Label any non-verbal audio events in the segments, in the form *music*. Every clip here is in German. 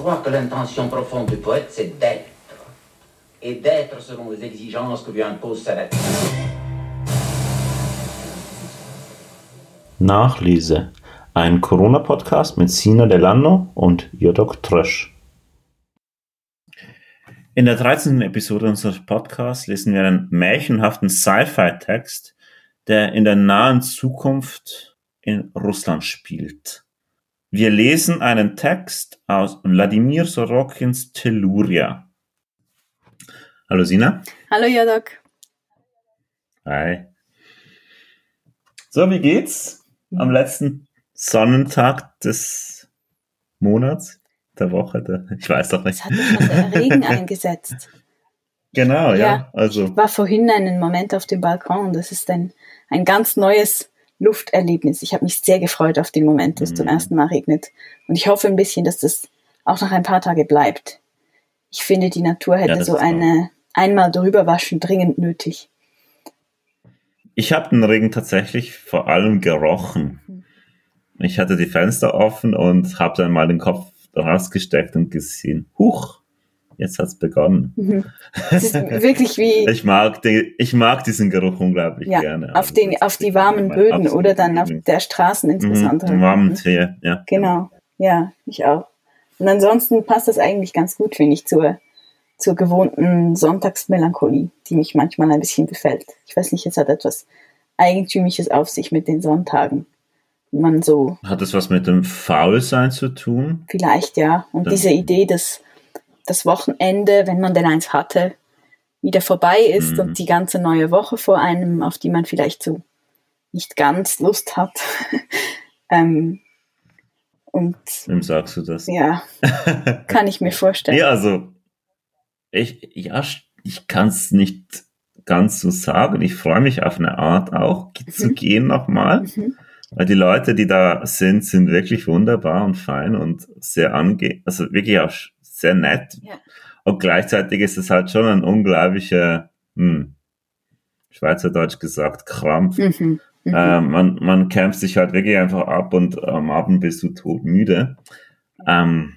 croire que l'intention profonde du poète, c'est d'être. Et d'être selon les exigences que lui impose sa nature. Nachlese. Ein Corona-Podcast mit Sina Delano und Jodok Trösch. In der 13. Episode unseres Podcasts lesen wir einen märchenhaften Sci-Fi-Text, der in der nahen Zukunft in Russland spielt. Wir lesen einen Text aus Wladimir Sorokins Telluria. Hallo Sina. Hallo Jodok. Hi. So, wie geht's? Am letzten Sonnentag des Monats, der Woche, der, ich weiß doch nicht. Es hat der Regen *laughs* eingesetzt. Genau, ja. Ja. Also, Ich war vorhin einen Moment auf dem Balkon und das ist ein, ein ganz neues Lufterlebnis. Ich habe mich sehr gefreut auf den Moment, dass es zum Mhm. ersten Mal regnet. Und ich hoffe ein bisschen, dass das auch noch ein paar Tage bleibt. Ich finde, die Natur hätte das so eine einmal drüber waschen dringend nötig. ich habe den Regen tatsächlich vor allem gerochen. Mhm. Ich hatte die Fenster offen und habe dann mal den Kopf rausgesteckt und gesehen, huch, jetzt hat's begonnen. Mhm. Es ist wirklich wie *laughs* Ich mag, die, ich mag diesen Geruch unglaublich ja, gerne. auf, Also den, auf die warmen Böden oder dann auf der Straßen Mhm, insbesondere. den warmen Mhm. Tee, ja. Genau, ja, ich auch. Und ansonsten passt das eigentlich ganz gut, finde ich, zur, zur gewohnten Sonntagsmelancholie, die mich manchmal ein bisschen befällt. Ich weiß nicht, es hat etwas Eigentümliches auf sich mit den Sonntagen. Man so, Hat das was mit dem Faulsein zu tun? vielleicht ja. Und Das- diese Idee, dass das Wochenende, wenn man denn eins hatte, wieder vorbei ist Mhm. und die ganze neue Woche vor einem, auf die man vielleicht so nicht ganz Lust hat. *laughs* ähm, und Wem sagst du das? ja, *laughs* kann ich mir vorstellen. Ja, also ich, ja, ich kann es nicht ganz so sagen. Ich freue mich auf eine Art auch zu Mhm. gehen nochmal, Mhm. weil die Leute, die da sind, sind wirklich wunderbar und fein und sehr ange, also wirklich auch sehr nett. Ja. Und gleichzeitig ist es halt schon ein unglaublicher, hm, Schweizerdeutsch gesagt, Krampf. Mhm. Mhm. Äh, man, man kämpft sich halt wirklich einfach ab und am Abend bist du todmüde. Ähm,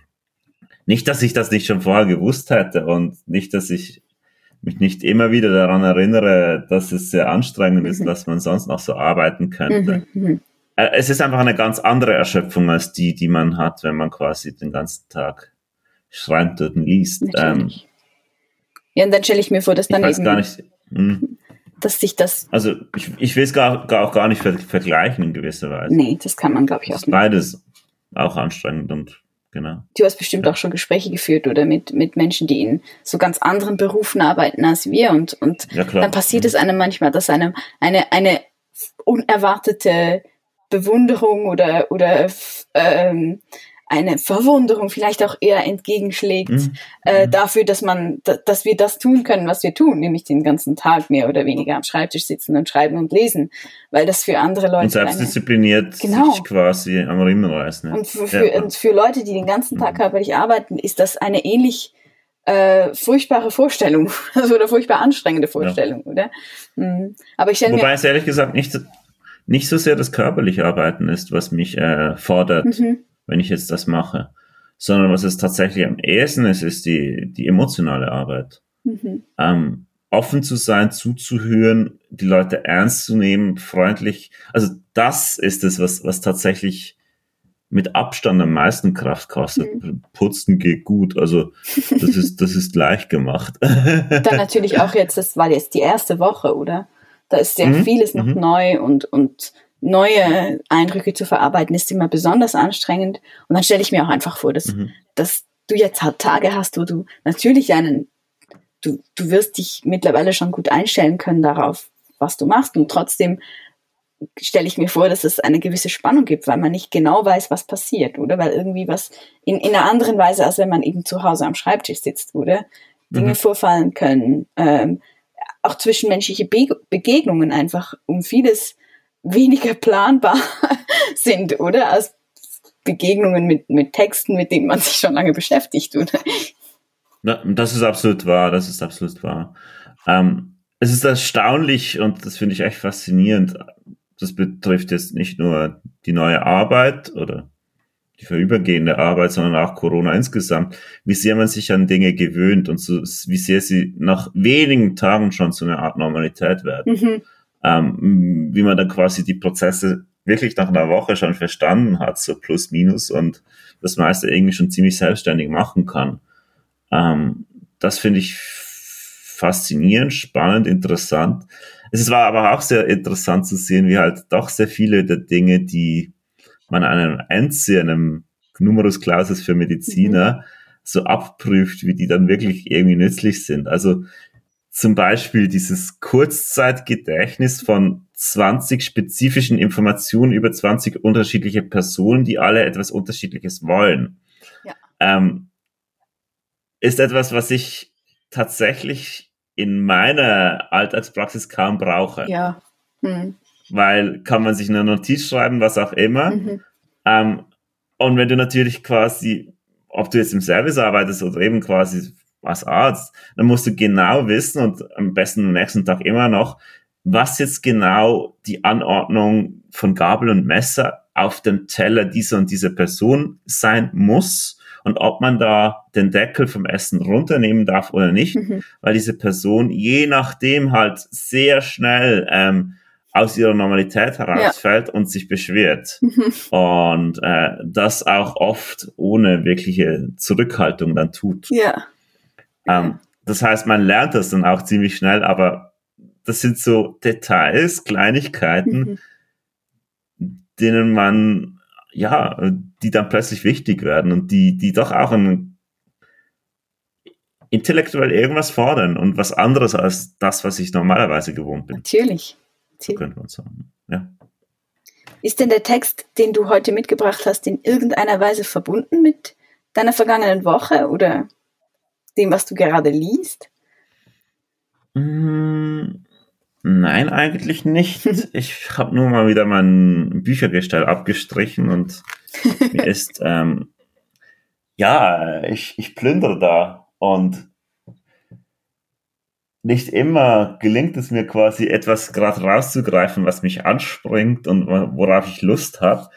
nicht, dass ich das nicht schon vorher gewusst hätte und nicht, dass ich mich nicht immer wieder daran erinnere, dass es sehr anstrengend ist, Mhm. dass man sonst noch so arbeiten könnte. Mhm. Mhm. Äh, es ist einfach eine ganz andere Erschöpfung als die, die man hat, wenn man quasi den ganzen Tag dort liest. Ähm, ja, und dann stelle ich mir vor, dass ich dann weiß eben, gar nicht, hm, dass sich das, also ich, ich will es gar, gar, auch gar nicht ver vergleichen in gewisser Weise. nee, das kann man, glaube ich, auch nicht. beides auch anstrengend und genau. Du hast bestimmt auch schon Gespräche geführt oder mit, mit Menschen, die in so ganz anderen Berufen arbeiten als wir und, und Ja, dann passiert Mhm. es einem manchmal, dass einem eine, eine unerwartete Bewunderung oder, oder ähm, eine Verwunderung vielleicht auch eher entgegenschlägt Mhm. äh, Mhm. dafür, dass man, da- dass wir das tun können, was wir tun, nämlich den ganzen Tag mehr oder weniger am Schreibtisch sitzen und schreiben und lesen, weil das für andere Leute Und selbstdiszipliniert Genau. sich quasi am Riemen reißen. ja. und für, für, ja. und für Leute, die den ganzen Tag Mhm. körperlich arbeiten, ist das eine ähnlich äh, furchtbare Vorstellung *laughs* also, oder furchtbar anstrengende Vorstellung, oder? Mhm. Aber ich stelle Wobei es ehrlich gesagt nicht, nicht so sehr das körperliche Arbeiten ist, was mich äh, fordert, Mhm. Wenn ich jetzt das mache, sondern was es tatsächlich am ehesten ist, ist die, die emotionale Arbeit. Mhm. ähm, offen zu sein, zuzuhören, die Leute ernst zu nehmen, freundlich. Also das ist es, was, was tatsächlich mit Abstand am meisten Kraft kostet. Putzen geht gut, also das ist, das ist leicht gemacht. *laughs* Dann natürlich auch jetzt, das war jetzt die erste Woche, oder? Da ist sehr Mhm, vieles noch mhm. neu und, und neue Eindrücke zu verarbeiten ist immer besonders anstrengend. Und dann stelle ich mir auch einfach vor, dass, Mhm. dass du jetzt halt Tage hast, wo du natürlich einen, du, du wirst dich mittlerweile schon gut einstellen können darauf, was du machst. Und trotzdem stelle ich mir vor, dass es eine gewisse Spannung gibt, weil man nicht genau weiß, was passiert, oder? Weil irgendwie was in, in einer anderen Weise, als wenn man eben zu Hause am Schreibtisch sitzt, oder? Dinge Mhm. vorfallen können. Ähm, auch zwischenmenschliche Be Begegnungen einfach um vieles weniger planbar *laughs* sind, oder? Als Begegnungen mit, mit Texten, mit denen man sich schon lange beschäftigt, oder? Na, das ist absolut wahr, das ist absolut wahr. Ähm, es ist erstaunlich und das finde ich echt faszinierend. Das betrifft jetzt nicht nur die neue Arbeit oder die vorübergehende Arbeit, sondern auch Corona insgesamt, wie sehr man sich an Dinge gewöhnt und so, wie sehr sie nach wenigen Tagen schon zu einer Art Normalität werden. Mhm. Ähm, wie man dann quasi die Prozesse wirklich nach einer Woche schon verstanden hat, so plus minus und das meiste irgendwie schon ziemlich selbstständig machen kann. Ähm, das finde ich faszinierend, spannend, interessant. Es war aber auch sehr interessant zu sehen, wie halt doch sehr viele der Dinge, die man einem Enzi, einem Numerus Clausus für Mediziner, mhm. so abprüft, wie die dann wirklich irgendwie nützlich sind. Also zum Beispiel dieses Kurzzeitgedächtnis von 20 spezifischen Informationen über 20 unterschiedliche Personen, die alle etwas Unterschiedliches wollen. Ja. Ähm, ist etwas, was ich tatsächlich in meiner Alltagspraxis kaum brauche. Ja. Hm. Weil kann man sich eine Notiz schreiben, was auch immer. Mhm. Ähm, und wenn du natürlich quasi, ob du jetzt im Service arbeitest oder eben quasi als Arzt, dann musst du genau wissen und am besten am nächsten Tag immer noch, was jetzt genau die Anordnung von Gabel und Messer auf dem Teller dieser und dieser Person sein muss und ob man da den Deckel vom Essen runternehmen darf oder nicht, mhm. weil diese Person je nachdem halt sehr schnell ähm, aus ihrer Normalität herausfällt ja. und sich beschwert. Mhm. Und äh, das auch oft ohne wirkliche Zurückhaltung dann tut. Ja. Ähm, das heißt, man lernt das dann auch ziemlich schnell, aber das sind so Details, Kleinigkeiten, mhm. denen man ja, die dann plötzlich wichtig werden und die, die doch auch ein, intellektuell irgendwas fordern und was anderes als das, was ich normalerweise gewohnt bin. Natürlich. So könnte man sagen. Ja. Ist denn der Text, den du heute mitgebracht hast, in irgendeiner Weise verbunden mit deiner vergangenen Woche oder dem, was du gerade liest? Mm, Nein, eigentlich nicht. *laughs* Ich habe nur mal wieder mein Büchergestell abgestrichen und *laughs* mir ist, ähm, ja, ich, ich plündere da und nicht immer gelingt es mir quasi etwas gerade rauszugreifen, was mich anspringt und worauf ich Lust habe.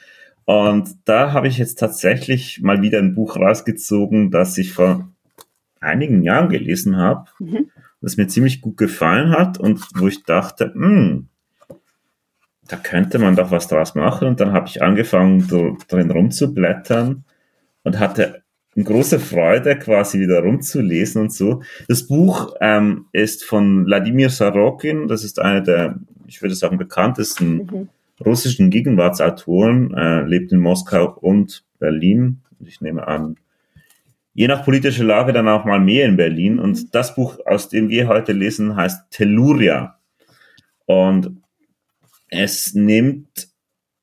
Und da habe ich jetzt tatsächlich mal wieder ein Buch rausgezogen, das ich vor einigen Jahren gelesen habe. Mhm das mir ziemlich gut gefallen hat und wo ich dachte, hm, da könnte man doch was draus machen. Und dann habe ich angefangen, drin rumzublättern und hatte eine große Freude, quasi wieder rumzulesen und so. Das Buch ähm, ist von Wladimir Sorokin, das ist einer der, ich würde sagen, bekanntesten mhm. russischen Gegenwartsautoren, äh, lebt in Moskau und Berlin. Ich nehme an, je nach politischer Lage dann auch mal mehr in Berlin. Und das Buch, aus dem wir heute lesen, heißt Telluria. Und es nimmt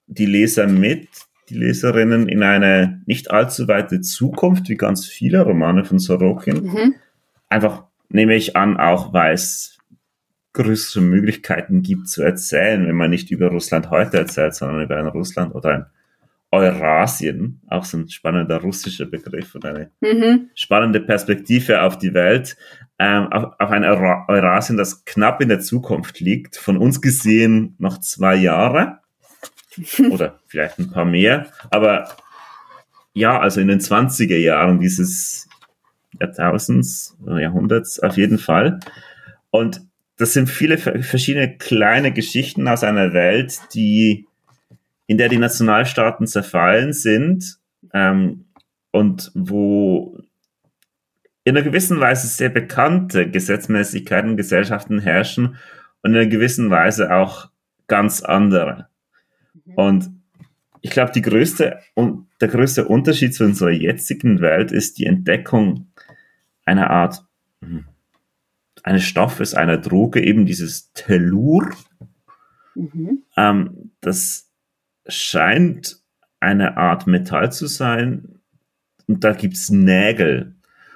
die Leser mit, die Leserinnen in eine nicht allzu weite Zukunft, wie ganz viele Romane von Sorokin. Mhm. Einfach nehme ich an, auch weil es größere Möglichkeiten gibt zu erzählen, wenn man nicht über Russland heute erzählt, sondern über ein Russland oder ein Eurasien, auch so ein spannender russischer Begriff und eine mhm. spannende Perspektive auf die Welt, ähm, auf, auf ein Eurasien, das knapp in der Zukunft liegt, von uns gesehen noch zwei Jahre *laughs* oder vielleicht ein paar mehr, aber ja, also in den 20er Jahren dieses Jahrtausends oder Jahrhunderts auf jeden Fall. Und das sind viele verschiedene kleine Geschichten aus einer Welt, die in der die Nationalstaaten zerfallen sind ähm, und wo in einer gewissen Weise sehr bekannte Gesetzmäßigkeiten und Gesellschaften herrschen und in einer gewissen Weise auch ganz andere. Mhm. Und ich glaube, die größte und der größte Unterschied zu unserer jetzigen Welt ist die Entdeckung einer Art hm, eines Stoffes, einer Droge, eben dieses Tellur, mhm. ähm, das scheint eine Art Metall zu sein. Und da gibt's Nägel.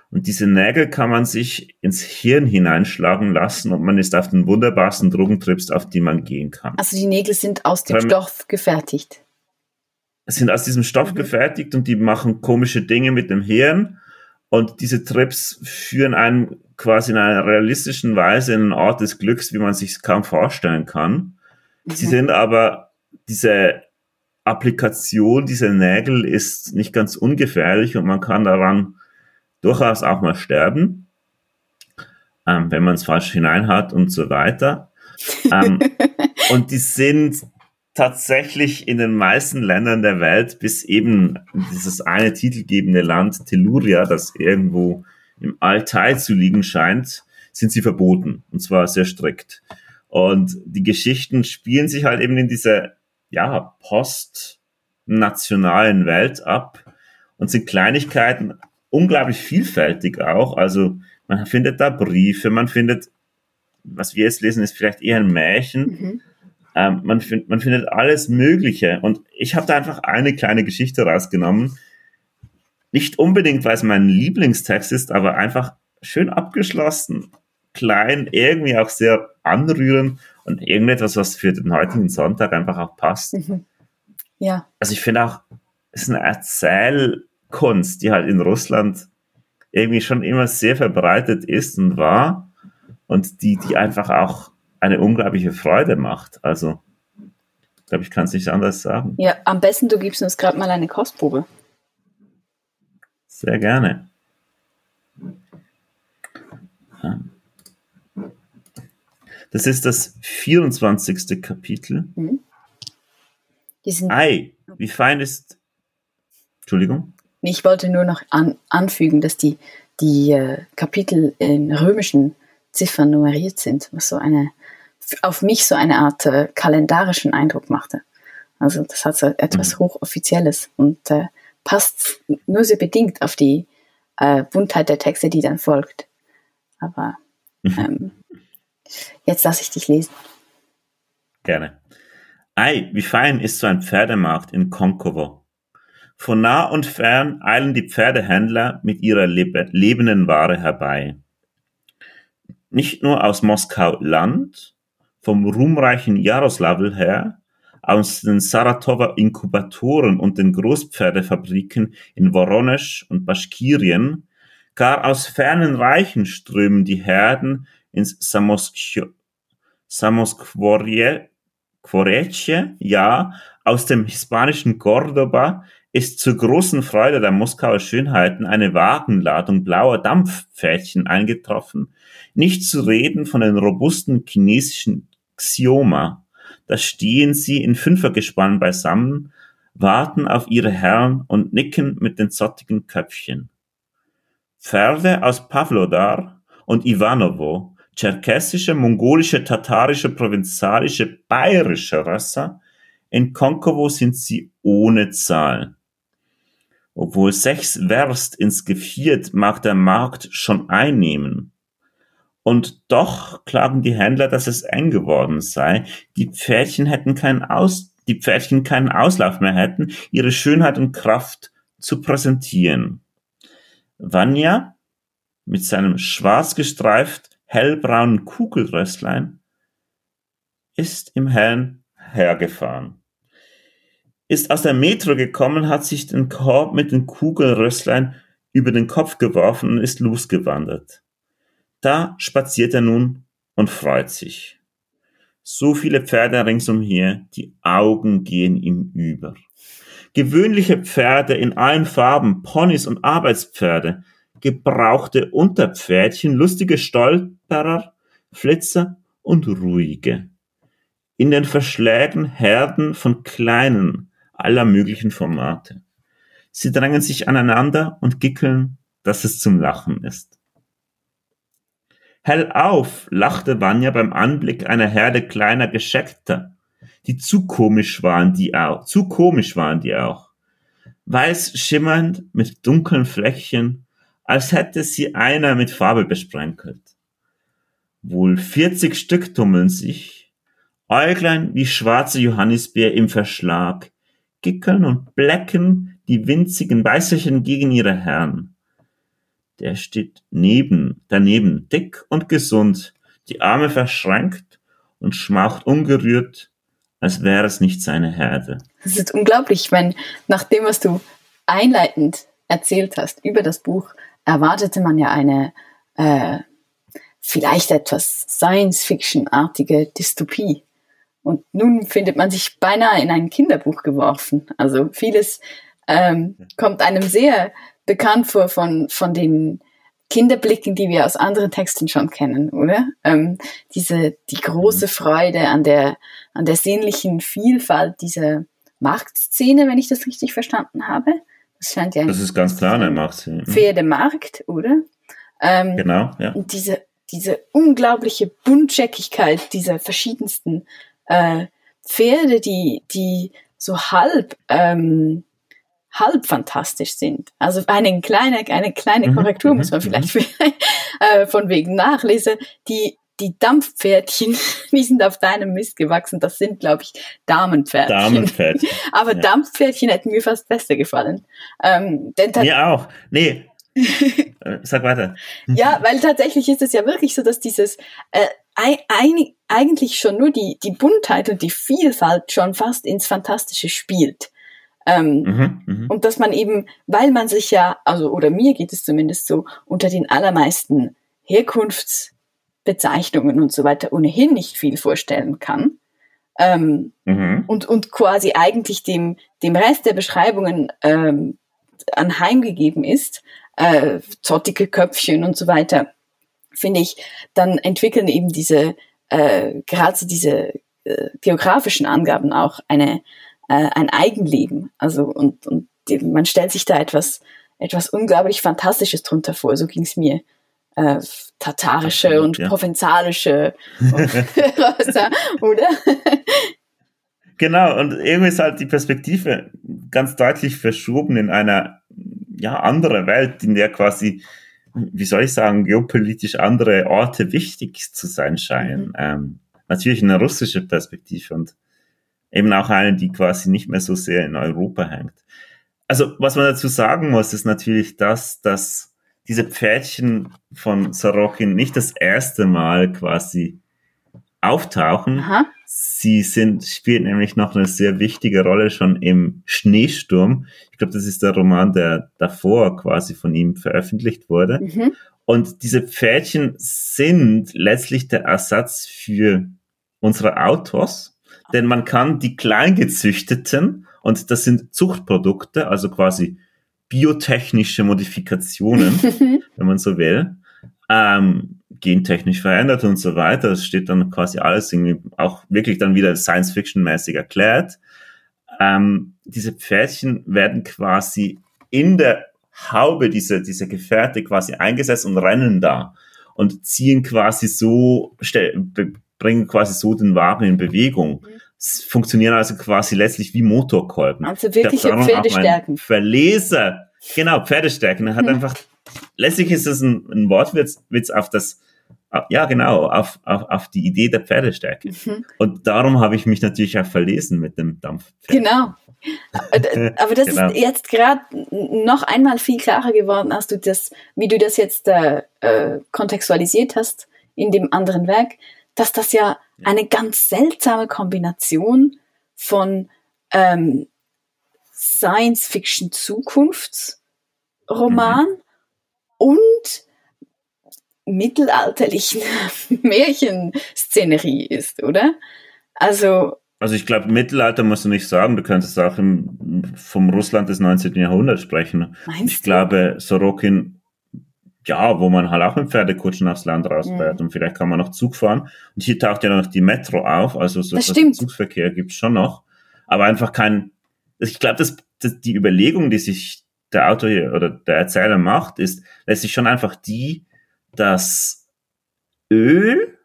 Und diese Nägel kann man sich ins Hirn hineinschlagen lassen und man ist auf den wunderbarsten Drogentrips, auf die man gehen kann. Also die Nägel sind aus dem Weil, Stoff gefertigt. Sind aus diesem Stoff mhm. gefertigt und die machen komische Dinge mit dem Hirn. Und diese Trips führen einen quasi in einer realistischen Weise in einen Ort des Glücks, wie man sich kaum vorstellen kann. Mhm. Sie sind aber diese Applikation dieser Nägel ist nicht ganz ungefährlich und man kann daran durchaus auch mal sterben, ähm, wenn man es falsch hineinhat und so weiter. Ähm, *laughs* und die sind tatsächlich in den meisten Ländern der Welt, bis eben dieses eine titelgebende Land Telluria, das irgendwo im Altai zu liegen scheint, sind sie verboten. Und zwar sehr strikt. Und die Geschichten spielen sich halt eben in dieser, ja, postnationalen Welt ab und sind Kleinigkeiten unglaublich vielfältig auch. Also man findet da Briefe, man findet, was wir jetzt lesen, ist vielleicht eher ein Märchen. Mhm. Ähm, man, find, man findet alles Mögliche. Und ich habe da einfach eine kleine Geschichte rausgenommen. Nicht unbedingt, weil es mein Lieblingstext ist, aber einfach schön abgeschlossen, klein, irgendwie auch sehr anrührend und irgendetwas, was für den heutigen Sonntag einfach auch passt. Mhm. Ja. Also ich finde auch, es ist eine Erzählkunst, die halt in Russland irgendwie schon immer sehr verbreitet ist und war und die, die einfach auch eine unglaubliche Freude macht. Also, ich glaube, ich kann es nicht anders sagen. Ja, am besten du gibst uns gerade mal eine Kostprobe. Sehr gerne. Das ist das 24. Kapitel. Mhm. Ei, wie fein ist. Entschuldigung. Ich wollte nur noch an, anfügen, dass die, die äh, Kapitel in römischen Ziffern nummeriert sind, was so eine, auf mich so eine Art äh, kalendarischen Eindruck machte. Also das hat so etwas mhm. Hochoffizielles und äh, passt nur sehr bedingt auf die äh, Buntheit der Texte, die dann folgt. Aber *laughs* ähm, jetzt lasse ich dich lesen. Gerne. Ei, wie fein ist so ein Pferdemarkt in Konkovo. Von nah und fern eilen die Pferdehändler mit ihrer lebenden Ware herbei. Nicht nur aus Moskau Land, vom ruhmreichen Jaroslawl her, aus den Saratower Inkubatoren und den Großpferdefabriken in Woronesch und Baschkirien, gar aus fernen Reichen strömen die Herden ins Samoskvorje Quaretje, ja, aus dem hispanischen Cordoba ist zur großen Freude der Moskauer Schönheiten eine Wagenladung blauer Dampfpferdchen eingetroffen, nicht zu reden von den robusten chinesischen Xioma. Da stehen sie in Fünfergespann beisammen, warten auf ihre Herren und nicken mit den zottigen Köpfchen. Pferde aus Pavlodar und Ivanovo tscherkessische, mongolische, tatarische, provenzalische, bayerische Rasse. In Konkovo sind sie ohne Zahl. Obwohl sechs Werst ins Geviert mag der Markt schon einnehmen. Und doch klagen die Händler, dass es eng geworden sei. Die Pferdchen hätten keinen Aus, die Pferdchen keinen Auslauf mehr hätten, ihre Schönheit und Kraft zu präsentieren. Vanya mit seinem schwarz gestreift hellbraunen Kugelrösslein ist im Hellen hergefahren. Ist aus der Metro gekommen, hat sich den Korb mit den Kugelrösslein über den Kopf geworfen und ist losgewandert. Da spaziert er nun und freut sich. So viele Pferde ringsumher, die Augen gehen ihm über. Gewöhnliche Pferde in allen Farben, Ponys und Arbeitspferde, gebrauchte Unterpferdchen, lustige Stolperer, Flitzer und ruhige. In den Verschlägen Herden von Kleinen aller möglichen Formate. Sie drängen sich aneinander und gickeln, dass es zum Lachen ist. Hell auf, lachte Vanya beim Anblick einer Herde kleiner Gescheckter, die zu komisch waren die auch, zu komisch waren die auch. Weiß schimmernd mit dunklen Flächen als hätte sie einer mit Farbe besprenkelt. Wohl vierzig Stück tummeln sich, Äuglein wie schwarze Johannisbeer im Verschlag, gickeln und blecken die winzigen Weißerchen gegen ihre Herren. Der steht neben, daneben, dick und gesund, die Arme verschränkt und schmaucht ungerührt, als wäre es nicht seine Herde. Das ist unglaublich, wenn nach dem, was du einleitend erzählt hast über das Buch, erwartete man ja eine äh, vielleicht etwas Science-Fiction-artige Dystopie. Und nun findet man sich beinahe in ein Kinderbuch geworfen. Also vieles ähm, kommt einem sehr bekannt vor von, von den Kinderblicken, die wir aus anderen Texten schon kennen, oder? Ähm, diese, die große mhm. Freude an der, an der sinnlichen Vielfalt dieser Marktszene, wenn ich das richtig verstanden habe. Das scheint ja. Das ist ganz klar Marktszene. Mhm. Pferdemarkt, oder? Ähm, genau, ja. Und diese, diese unglaubliche Buntscheckigkeit dieser verschiedensten äh, Pferde, die, die so halb, ähm, halb fantastisch sind. Also eine kleine, eine kleine mhm, Korrektur mhm, muss man vielleicht mhm. *laughs* äh, von wegen nachlesen. Die, die Dampfpferdchen, *laughs* die sind auf deinem Mist gewachsen. Das sind, glaube ich, Damenpferdchen. Damenpferdchen. *laughs* Aber ja. Dampfpferdchen hätten mir fast besser gefallen. Ähm, denn mir auch. Nee. *laughs* Äh, sag weiter. ja, weil tatsächlich ist es ja wirklich so, dass dieses äh, ein, eigentlich schon nur die, die Buntheit und die Vielfalt schon fast ins Fantastische spielt. Ähm, mhm, mh. Und dass man eben, weil man sich ja, also oder mir geht es zumindest so, unter den allermeisten Herkunftsbezeichnungen und so weiter ohnehin nicht viel vorstellen kann. Ähm, mhm. und, und quasi eigentlich dem, dem Rest der Beschreibungen ähm, anheimgegeben ist, äh, zottige Köpfchen und so weiter finde ich, dann entwickeln eben diese, äh, gerade diese äh, geografischen Angaben auch eine, äh, ein Eigenleben. Also und, und die, man stellt sich da etwas, etwas unglaublich Fantastisches drunter vor. So ging es mir. Äh, tatarische Absolut, und ja. provenzalische *laughs* *laughs* oder? Genau, und irgendwie ist halt die Perspektive ganz deutlich verschoben in einer ja andere Welt, in der quasi wie soll ich sagen, geopolitisch andere Orte wichtig zu sein scheinen. Mhm. Ähm, natürlich eine russische Perspektive und eben auch eine, die quasi nicht mehr so sehr in Europa hängt. Also was man dazu sagen muss, ist natürlich das, dass diese Pferdchen von Sorokin nicht das erste Mal quasi auftauchen. Aha. Sie sind, spielt nämlich noch eine sehr wichtige Rolle schon im Schneesturm. Ich glaube, das ist der Roman, der davor quasi von ihm veröffentlicht wurde. Mhm. Und diese Pferdchen sind letztlich der Ersatz für unsere Autos, denn man kann die kleingezüchteten, und das sind Zuchtprodukte, also quasi biotechnische Modifikationen, *laughs* wenn man so will, ähm, gentechnisch verändert und so weiter. Das steht dann quasi alles irgendwie auch wirklich dann wieder Science-Fiction-mäßig erklärt. Ähm, diese Pferdchen werden quasi in der Haube dieser, dieser Gefährte quasi eingesetzt und rennen da und ziehen quasi so, bringen quasi so den Wagen in Bewegung. Funktionieren also quasi letztlich wie Motorkolben. Also wirkliche Pferdestärken. Verleser, genau, Pferdestärken. Er hat mhm. einfach letztlich ist es ein, ein Wortwitz Witz auf das, ja genau, auf, auf, auf die Idee der Pferdestärke. Mhm. Und darum habe ich mich natürlich auch verlesen mit dem Dampfpferd. Genau. *laughs* Aber das genau. ist jetzt gerade noch einmal viel klarer geworden, als du das, wie du das jetzt äh, äh, kontextualisiert hast in dem anderen Werk, dass das ja. Eine ganz seltsame Kombination von ähm, Science-Fiction-Zukunftsroman mhm und mittelalterlichen *laughs* Märchenszenerie ist, oder? Also. Also ich glaube, Mittelalter musst du nicht sagen, du könntest auch im, vom Russland des 19. Jahrhunderts sprechen. Meinst ich du? glaube, Sorokin, ja, wo man halt auch mit Pferdekutschen aufs Land rausfährt mhm. und vielleicht kann man noch Zug fahren. Und hier taucht ja noch die Metro auf, also so das stimmt. Zugverkehr gibt's schon noch. Aber einfach kein, ich glaube, das, das, die Überlegung, die sich der Autor hier oder der Erzähler macht, ist letztlich schon einfach die, dass Öl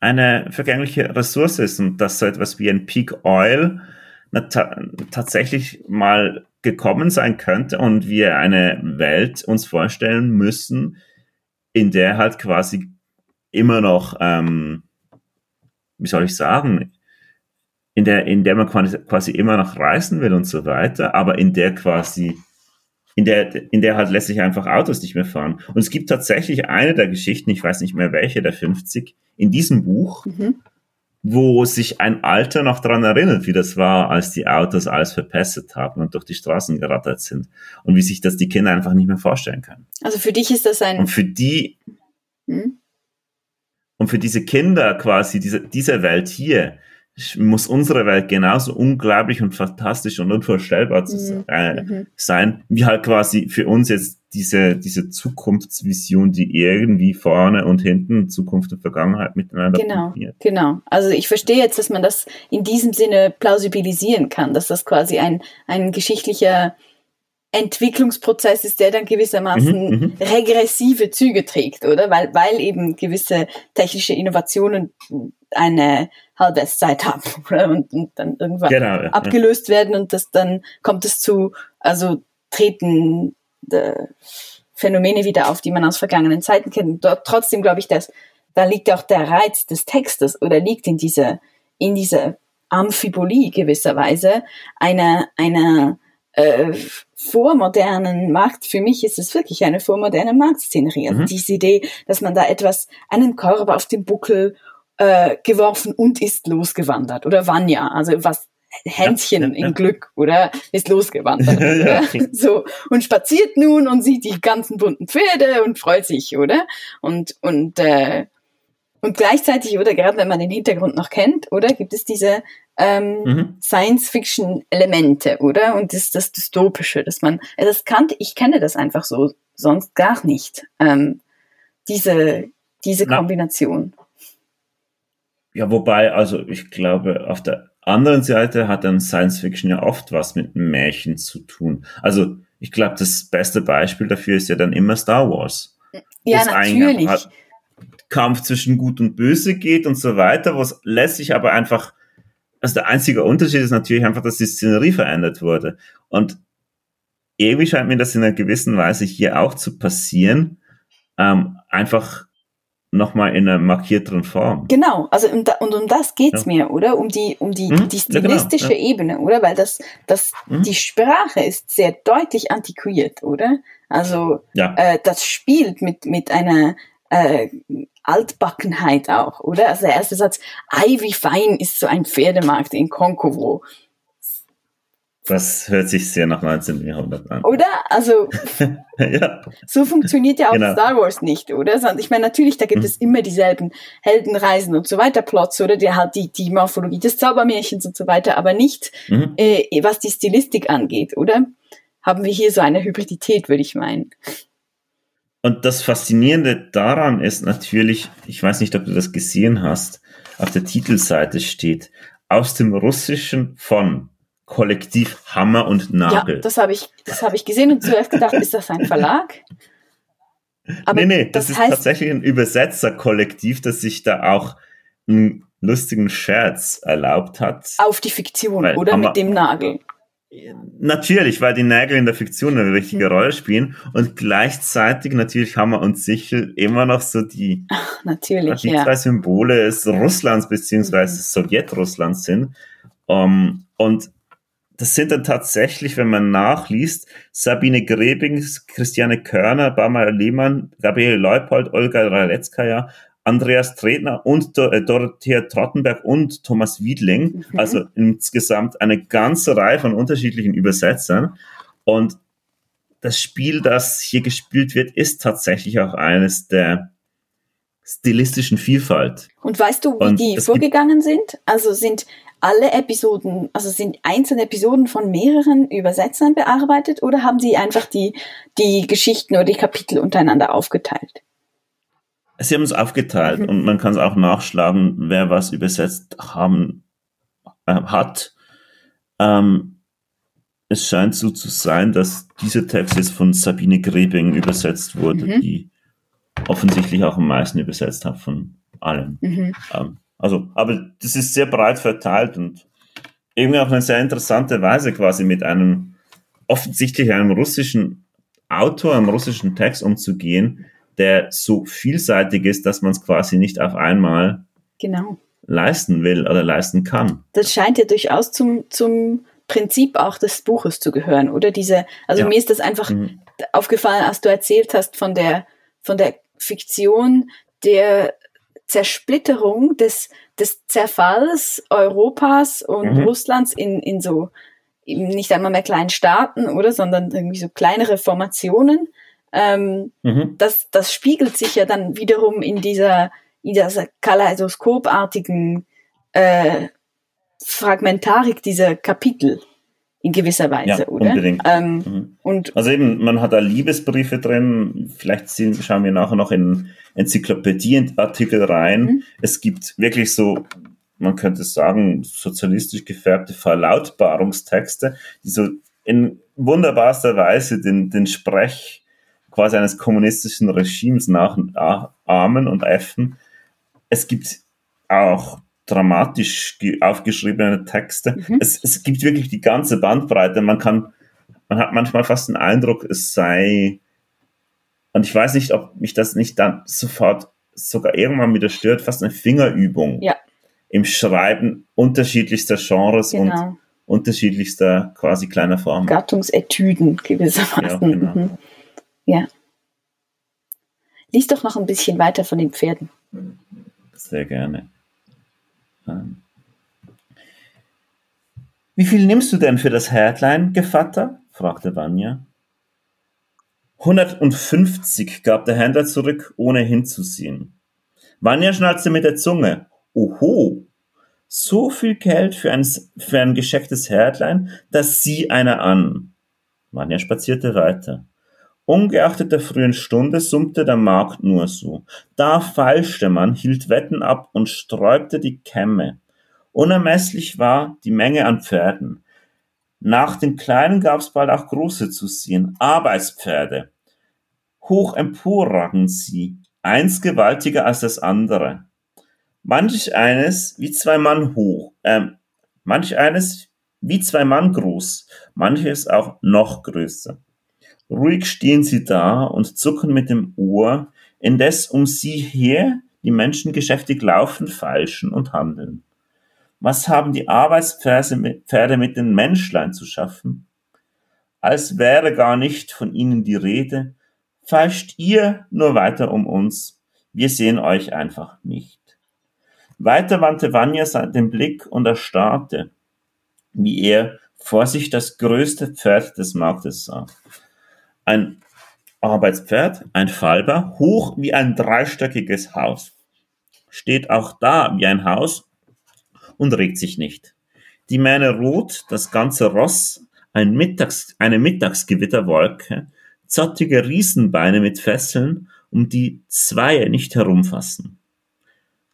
eine vergängliche Ressource ist und dass so etwas wie ein Peak Oil tatsächlich mal gekommen sein könnte und wir eine Welt uns vorstellen müssen, in der halt quasi immer noch, ähm, wie soll ich sagen, in der, in der man quasi immer noch reisen will und so weiter, aber in der quasi in der, in der halt letztlich einfach Autos nicht mehr fahren. Und es gibt tatsächlich eine der Geschichten, ich weiß nicht mehr welche, der 50, in diesem Buch, mhm. Wo sich ein Alter noch daran erinnert, wie das war, als die Autos alles verpestet haben und durch die Straßen gerattert sind. Und wie sich das die Kinder einfach nicht mehr vorstellen können. Also für dich ist das ein... Und für die... Mhm. Und für diese Kinder quasi, diese, diese Welt hier, muss unsere Welt genauso unglaublich und fantastisch und unvorstellbar zu äh, Mhm. sein, wie halt quasi für uns jetzt diese, diese Zukunftsvision, die irgendwie vorne und hinten Zukunft und Vergangenheit miteinander Genau, kombiniert. genau. Also ich verstehe jetzt, dass man das in diesem Sinne plausibilisieren kann, dass das quasi ein, ein geschichtlicher Entwicklungsprozess ist, der dann gewissermaßen Mhm, mhm. regressive Züge trägt, oder? Weil, weil eben gewisse technische Innovationen eine Halbwertszeit haben *laughs* oder? Und, und dann irgendwann Genau, ja, ja. abgelöst werden und das dann kommt es zu, also treten äh, Phänomene wieder auf, die man aus vergangenen Zeiten kennt. Dort, trotzdem glaube ich, dass da liegt auch der Reiz des Textes oder liegt in dieser in dieser Amphibolie gewisserweise einer einer äh, vormodernen Markt. Für mich ist es wirklich eine vormoderne Marktszenerie. Also Mhm. diese Idee, dass man da etwas einen Korb auf den Buckel äh, geworfen und ist losgewandert oder Vanya, also was Hänschen Ja, ja, ja. in Glück oder ist losgewandert. *laughs* So und spaziert nun und sieht die ganzen bunten Pferde und freut sich, oder? Und und äh, und gleichzeitig oder gerade wenn man den Hintergrund noch kennt, oder gibt es diese ähm, Mhm. Science-Fiction-Elemente, oder? Und das das dystopische, dass man äh, das kannte, ich kenne das einfach so sonst gar nicht. Ähm, diese diese Na. Kombination. Ja, wobei, also ich glaube, auf der anderen Seite hat dann Science Fiction ja oft was mit Märchen zu tun. Also ich glaube, das beste Beispiel dafür ist ja dann immer Star Wars. Ja, natürlich. Kampf zwischen Gut und Böse geht und so weiter, wo es letztlich aber einfach, also der einzige Unterschied ist natürlich einfach, dass die Szenerie verändert wurde. Und irgendwie scheint mir das in einer gewissen Weise hier auch zu passieren, ähm, einfach nochmal in einer markierteren Form. Genau, also um da, und um das geht's Ja. mir, oder? Um die, um die, Mhm, die ja, genau, stilistische ja. Ebene, oder? Weil das, das, Mhm. die Sprache ist sehr deutlich antiquiert, oder? Also Ja, äh, das spielt mit, mit einer äh, Altbackenheit auch, oder? Also der erste Satz, ei, wie fein ist so ein Pferdemarkt in Konkovo, das hört sich sehr nach 19. Jahrhundert an. oder? Also *laughs* ja, so funktioniert ja auch Genau. Star Wars nicht, oder? Ich meine, natürlich, da gibt Mhm. es immer dieselben Heldenreisen und so weiter, Plots, oder? Der halt die, die Morphologie des Zaubermärchens und so weiter, aber nicht, mhm. äh, was die Stilistik angeht, oder? Haben wir hier so eine Hybridität, würde ich meinen. Und das Faszinierende daran ist natürlich, ich weiß nicht, ob du das gesehen hast, auf der Titelseite steht, aus dem Russischen von Kollektiv Hammer und Nagel. Ja, das habe ich, das habe ich gesehen und zuerst gedacht, ist das ein Verlag? Aber *laughs* nee, nee, das, das ist heißt- tatsächlich ein Übersetzerkollektiv, das sich da auch einen lustigen Scherz erlaubt hat. Auf die Fiktion, Weil oder? Hammer- Mit dem Nagel. Natürlich, weil die Nägel in der Fiktion eine richtige Mhm. Rolle spielen und gleichzeitig natürlich Hammer und Sichel immer noch so die Natürlich, die ja. zwei Symbole des Russlands beziehungsweise des Sowjetrusslands sind. Um, und das sind dann tatsächlich, wenn man nachliest, Sabine Grebing, Christiane Körner, Barbara Lehmann, Gabriele Leupold, Olga Raletskaya, Andreas Tretner und äh, Dorothea Trottenberg und Thomas Wiedling. Mhm. Also insgesamt eine ganze Reihe von unterschiedlichen Übersetzern. Und das Spiel, das hier gespielt wird, ist tatsächlich auch eines der stilistischen Vielfalt. Und weißt du, wie Und die vorgegangen sind? Also sind alle Episoden, also sind einzelne Episoden von mehreren Übersetzern bearbeitet oder haben sie einfach die, die Geschichten oder die Kapitel untereinander aufgeteilt? Sie haben es aufgeteilt Mhm. und man kann es auch nachschlagen, wer was übersetzt haben äh, hat. Ähm, es scheint so zu sein, dass dieser Text jetzt von Sabine Grebing übersetzt wurde, Mhm. die offensichtlich auch am meisten übersetzt hat von allen. Mhm. Ähm, also, aber das ist sehr breit verteilt und irgendwie auf eine sehr interessante Weise quasi mit einem offensichtlich einem russischen Autor, einem russischen Text umzugehen, der so vielseitig ist, dass man es quasi nicht auf einmal Genau. leisten will oder leisten kann. Das scheint ja durchaus zum, zum Prinzip auch des Buches zu gehören, oder? Diese, also Ja. mir ist das einfach Mhm. aufgefallen, als du erzählt hast von der, von der Fiktion der Zersplitterung des, des Zerfalls Europas und Mhm. Russlands in, in so nicht einmal mehr kleinen Staaten, oder, sondern irgendwie so kleinere Formationen. Ähm, Mhm. das, das spiegelt sich ja dann wiederum in dieser, in dieser kaleidoskopartigen äh, Fragmentarik dieser Kapitel in gewisser Weise, Ja, oder? unbedingt. Ähm, Mhm. Und Also eben, man hat da Liebesbriefe drin, vielleicht sehen, schauen wir nachher noch in Enzyklopädieartikel rein. Mhm. Es gibt wirklich so, man könnte sagen, sozialistisch gefärbte Verlautbarungstexte, die so in wunderbarster Weise den, den Sprech quasi eines kommunistischen Regimes nachahmen und äffen. Es gibt auch dramatisch ge- aufgeschriebene Texte. Mhm. Es, es gibt wirklich die ganze Bandbreite. Man kann, man hat manchmal fast den Eindruck, es sei, und ich weiß nicht, ob mich das nicht dann sofort sogar irgendwann wieder stört, fast eine Fingerübung Ja. im Schreiben unterschiedlichster Genres und genau, unterschiedlichster quasi kleiner Formen. Gattungsetüden gewissermaßen. Ja, genau. Mhm. ja. Lies doch noch ein bisschen weiter von den Pferden. Sehr gerne. Ähm. Wie viel nimmst du denn für das Härtlein, Gevatter? fragte Vanya. 150 gab der Händler zurück, ohne hinzusehen. Vanya schnalzte mit der Zunge. Oho, so viel Geld für ein, für ein geschecktes Härtlein, das sieh einer an. Vanya spazierte weiter. Ungeachtet der frühen Stunde summte der Markt nur so. Da feilschte man, hielt Wetten ab und sträubte die Kämme. Unermesslich war die Menge an Pferden. Nach den Kleinen gab's bald auch große zu sehen, Arbeitspferde. Hoch emporragen sie, eins gewaltiger als das andere. Manch eines wie zwei Mann hoch, ähm, manch eines wie zwei Mann groß, manches auch noch größer. Ruhig stehen sie da und zucken mit dem Ohr, indes um sie her die Menschen geschäftig laufen, feilschen und handeln. Was haben die Arbeitspferde mit, den Menschlein zu schaffen? Als wäre gar nicht von ihnen die Rede, feilscht ihr nur weiter um uns, wir sehen euch einfach nicht. Weiter wandte Vanya den Blick und erstarrte, wie er vor sich das größte Pferd des Marktes sah. Ein Arbeitspferd, ein Falber, hoch wie ein dreistöckiges Haus. Steht auch da wie ein Haus und regt sich nicht. Die Mähne rot, das ganze Ross, ein Mittags, eine Mittagsgewitterwolke, zottige Riesenbeine mit Fesseln, um die Zweie nicht herumfassen.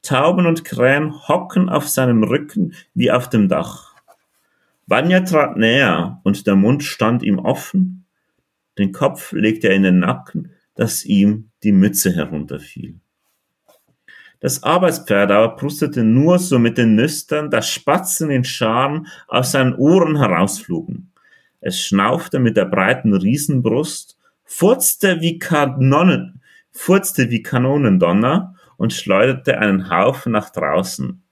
Tauben und Krähen hocken auf seinem Rücken wie auf dem Dach. Vanya trat näher und der Mund stand ihm offen, den Kopf legte er in den Nacken, dass ihm die Mütze herunterfiel. Das Arbeitspferd aber prustete nur so mit den Nüstern, dass Spatzen in Scharen aus seinen Ohren herausflogen. Es schnaufte mit der breiten Riesenbrust, furzte wie Kanonen, furzte wie Kanonendonner und schleuderte einen Haufen nach draußen,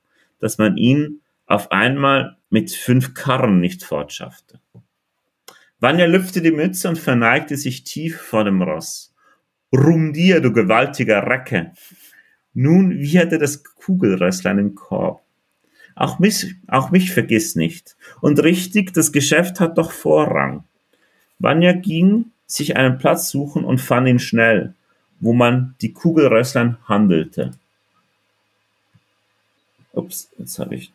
dass man ihn auf einmal mit fünf Karren nicht fortschaffte. Vanya lüpfte die Mütze und verneigte sich tief vor dem Ross. Rum dir, du gewaltiger Recke! Nun wieherte das Kugelrösslein im Korb. Auch mich, auch mich vergiss nicht. Und richtig, das Geschäft hat doch Vorrang. Vanya ging sich einen Platz suchen und fand ihn schnell, wo man die Kugelrösslein handelte. Ups, jetzt habe ich.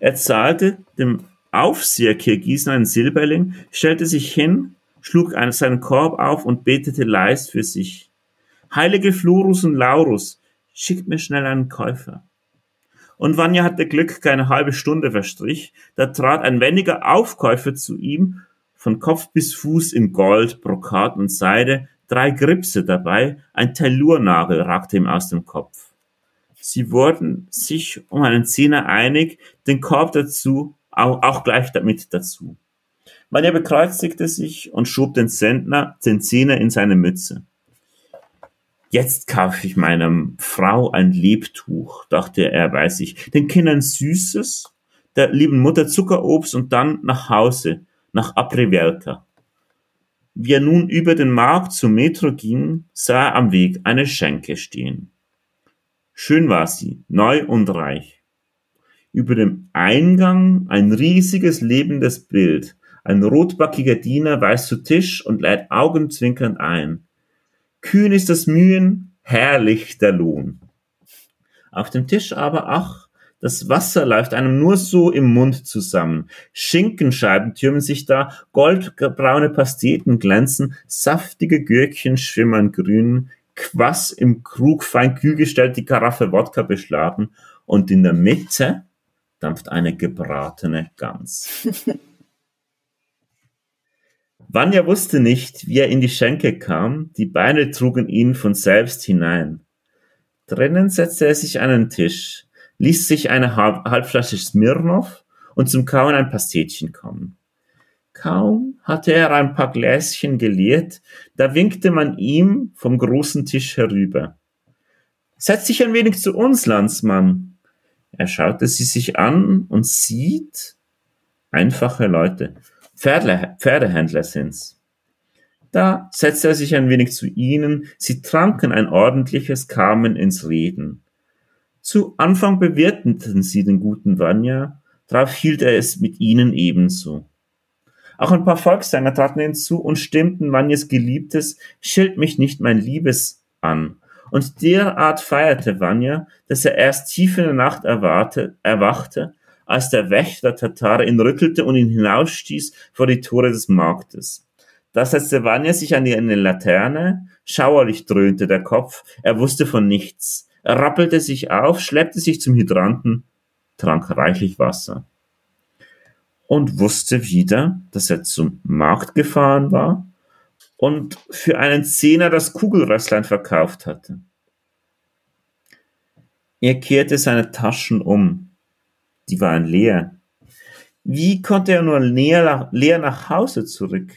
Er zahlte dem Aufseher Kirgisen einen Silberling, stellte sich hin, schlug einen, seinen Korb auf und betete leis für sich. Heilige Florus und Laurus, schickt mir schnell einen Käufer. Und Vanya hatte Glück, keine halbe Stunde verstrich, da trat ein wendiger Aufkäufer zu ihm, von Kopf bis Fuß in Gold, Brokat und Seide, drei Gripse dabei, ein Tellurnagel ragte ihm aus dem Kopf. Sie wurden sich um einen Zehner einig, den Korb dazu, auch, auch gleich damit dazu. Vanya bekreuzigte sich und schob den Zentner, den Zehner in seine Mütze. Jetzt kaufe ich meiner Frau ein Lebtuch, dachte er bei sich, den Kindern Süßes, der lieben Mutter Zuckerobst und dann nach Hause, nach Aprivelka. Wie er nun über den Markt zum Metro ging, sah er am Weg eine Schenke stehen. Schön war sie, neu und reich. Über dem Eingang ein riesiges lebendes Bild. Ein rotbackiger Diener weist zu Tisch und lädt augenzwinkernd ein. Kühn ist das Mühen, herrlich der Lohn. Auf dem Tisch aber, ach, Das Wasser läuft einem nur so im Mund zusammen. Schinkenscheiben türmen sich da, goldbraune Pasteten glänzen, saftige Gürkchen schimmern grün, Quass im Krug fein kühl gestellt, die Karaffe Wodka beschlagen und in der Mitte dampft eine gebratene Gans. Vanya wusste nicht, wie er in die Schenke kam, die Beine trugen ihn von selbst hinein. Drinnen setzte er sich an einen Tisch, ließ sich eine Halbflasche Smirnoff und zum Kauen ein Pastetchen kommen. Kaum hatte er ein paar Gläschen geleert, da winkte man ihm vom großen Tisch herüber. Setz dich ein wenig zu uns, Landsmann. Er schaute sie sich an und sieht einfache Leute. Pferdle, Pferdehändler sind's. Da setzte er sich ein wenig zu ihnen, sie tranken ein ordentliches, kamen ins Reden. Zu Anfang bewirteten sie den guten Vanya, darauf hielt er es mit ihnen ebenso. Auch ein paar Volkssänger traten hinzu und stimmten Vanyas Geliebtes Schild mich nicht mein Liebes an. Und derart feierte Vanya, dass er erst tief in der Nacht erwarte, erwachte, als der Wächter Tatare ihn rüttelte und ihn hinausstieß vor die Tore des Marktes. Da setzte Vanya sich an die Laterne, schauerlich dröhnte der Kopf, er wusste von nichts. Er rappelte sich auf, schleppte sich zum Hydranten, trank reichlich Wasser und wusste wieder, dass er zum Markt gefahren war und für einen Zehner das Kugelrösslein verkauft hatte. Er kehrte seine Taschen um. Die waren leer. Wie konnte er nur leer, leer nach Hause zurück?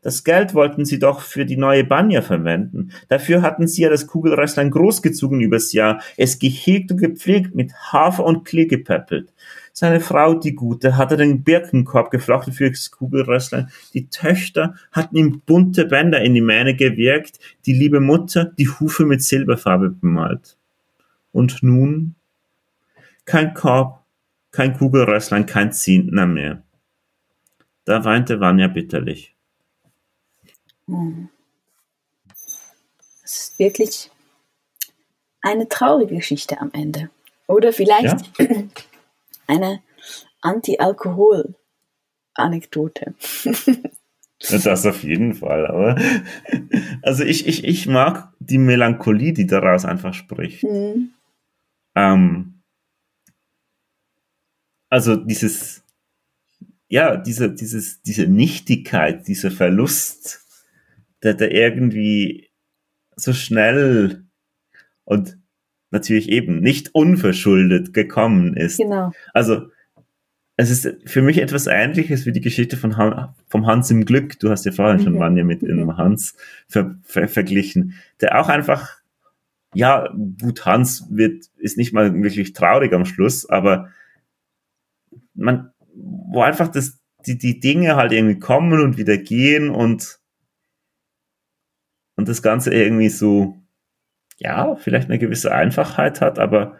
Das Geld wollten sie doch für die neue Banja verwenden. Dafür hatten sie ja das Kugelrösslein großgezogen übers Jahr, es gehegt und gepflegt, mit Hafer und Klee gepäppelt. Seine Frau, die Gute, hatte den Birkenkorb geflochten fürs Kugelrösslein. Die Töchter hatten ihm bunte Bänder in die Mähne gewirkt, die liebe Mutter die Hufe mit Silberfarbe bemalt. Und nun? Kein Korb, kein Kugelrösslein, kein Zehntner mehr. Da weinte Vanya bitterlich. Hm. Es ist wirklich eine traurige Geschichte am Ende. Oder vielleicht ja? *clears throat* eine Anti-Alkohol-Anekdote. *laughs* Das auf jeden Fall, aber *laughs* also ich, ich, ich mag die Melancholie, die daraus einfach spricht. Mhm. Ähm, also dieses, ja, diese, dieses, diese Nichtigkeit, dieser Verlust, der, der irgendwie so schnell und natürlich eben nicht unverschuldet gekommen ist. Genau. Also es ist für mich etwas Ähnliches wie die Geschichte von Han, vom Hans im Glück. Du hast ja vorhin mhm. schon Manja mit mhm. dem Hans ver, ver, verglichen, der auch einfach, ja, gut, Hans wird, ist nicht mal wirklich traurig am Schluss, aber man, wo einfach das, die, die Dinge halt irgendwie kommen und wieder gehen und, und das Ganze irgendwie so, ja, vielleicht eine gewisse Einfachheit hat, aber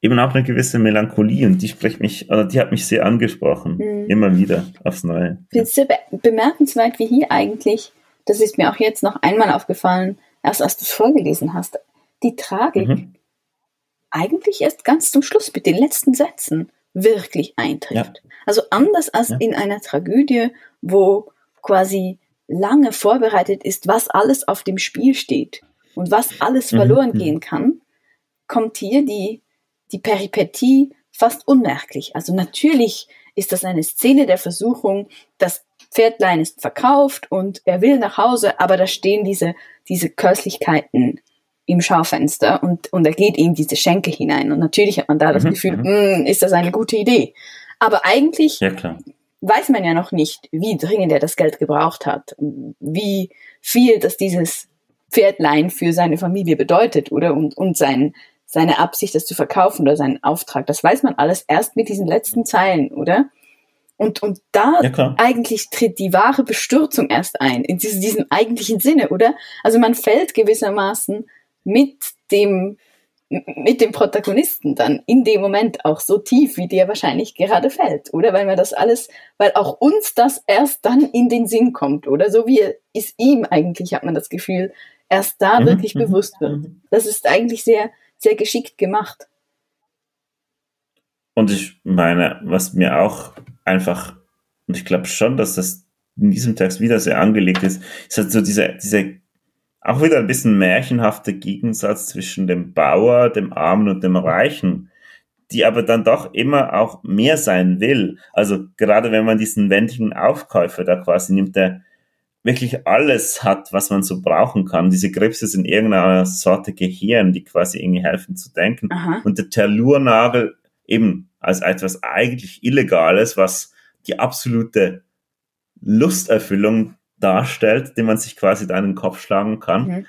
eben auch eine gewisse Melancholie und die spricht mich, also die hat mich sehr angesprochen, mhm. immer wieder aufs Neue. Ich finde es sehr be bemerkenswert, wie hier eigentlich, das ist mir auch jetzt noch einmal aufgefallen, erst als du es vorgelesen hast, die Tragik mhm. eigentlich erst ganz zum Schluss mit den letzten Sätzen wirklich eintrifft. Ja. Also anders als ja. in einer Tragödie, wo quasi lange vorbereitet ist, was alles auf dem Spiel steht und was alles mhm. verloren mhm. gehen kann, kommt hier die, die Peripetie fast unmerklich. Also natürlich ist das eine Szene der Versuchung, das Pferdlein ist verkauft und er will nach Hause, aber da stehen diese, diese Köstlichkeiten im Schaufenster und, und er geht in diese Schenke hinein. Und natürlich hat man da das mhm. Gefühl, mhm. ist das eine gute Idee. Aber eigentlich ja, weiß man ja noch nicht, wie dringend er das Geld gebraucht hat, wie viel das dieses Pferdlein für seine Familie bedeutet, oder? Und, und sein, seine Absicht, das zu verkaufen oder seinen Auftrag. Das weiß man alles erst mit diesen letzten Zeilen, oder? Und, und da ja, eigentlich tritt die wahre Bestürzung erst ein, in diesem, diesem eigentlichen Sinne, oder? Also man fällt gewissermaßen mit dem, mit dem Protagonisten dann in dem Moment auch so tief, wie der wahrscheinlich gerade fällt, oder? Weil man das alles, weil auch uns das erst dann in den Sinn kommt, oder? So wie es ihm eigentlich, hat man das Gefühl, erst da mhm. wirklich mhm. bewusst wird. Das ist eigentlich sehr, sehr geschickt gemacht. Und ich meine, was mir auch einfach, und ich glaube schon, dass das in diesem Text wieder sehr angelegt ist, ist halt so diese, diese auch wieder ein bisschen märchenhafte Gegensatz zwischen dem Bauer, dem Armen und dem Reichen, die aber dann doch immer auch mehr sein will. Also gerade wenn man diesen wendigen Aufkäufer da quasi nimmt, der wirklich alles hat, was man so brauchen kann. Diese Krebse sind irgendeiner Sorte Gehirn, die quasi irgendwie helfen zu denken. Aha. Und der Tellurnagel eben als etwas eigentlich Illegales, was die absolute Lusterfüllung darstellt, den man sich quasi da in den Kopf schlagen kann. Mhm.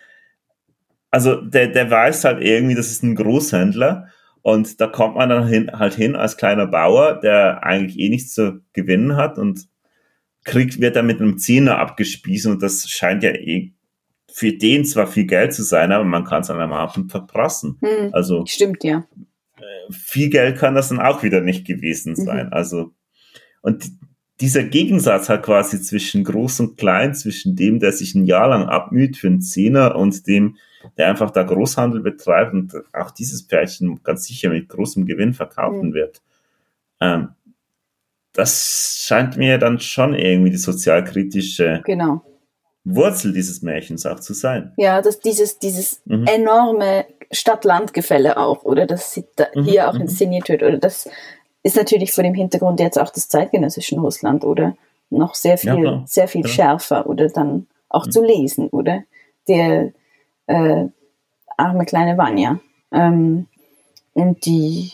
Also der, der weiß halt irgendwie, das ist ein Großhändler und da kommt man dann hin, halt hin als kleiner Bauer, der eigentlich eh nichts zu gewinnen hat und kriegt, wird dann mit einem Zehner abgespiesen und das scheint ja eh für den zwar viel Geld zu sein, aber man kann es an einem Abend verprassen. Hm. Also Stimmt, ja. viel Geld kann das dann auch wieder nicht gewesen sein. Also, und dieser Gegensatz hat quasi zwischen groß und klein, zwischen dem, der sich ein Jahr lang abmüht für einen Zehner und dem, der einfach da Großhandel betreibt und auch dieses Pärchen ganz sicher mit großem Gewinn verkaufen Mhm. wird. Ähm, das scheint mir dann schon irgendwie die sozialkritische Genau. Wurzel dieses Märchens auch zu sein. Ja, dass dieses, dieses Mhm. enorme Stadt-Land-Gefälle auch, oder das sie da Mhm, hier auch mhm. inszeniert wird, oder das ist natürlich vor dem Hintergrund jetzt auch des zeitgenössischen Russland, oder noch sehr Ja, viel, klar. sehr viel Ja. schärfer, oder dann auch Mhm. zu lesen, oder? Der äh, arme kleine Vanya. Ähm, und die,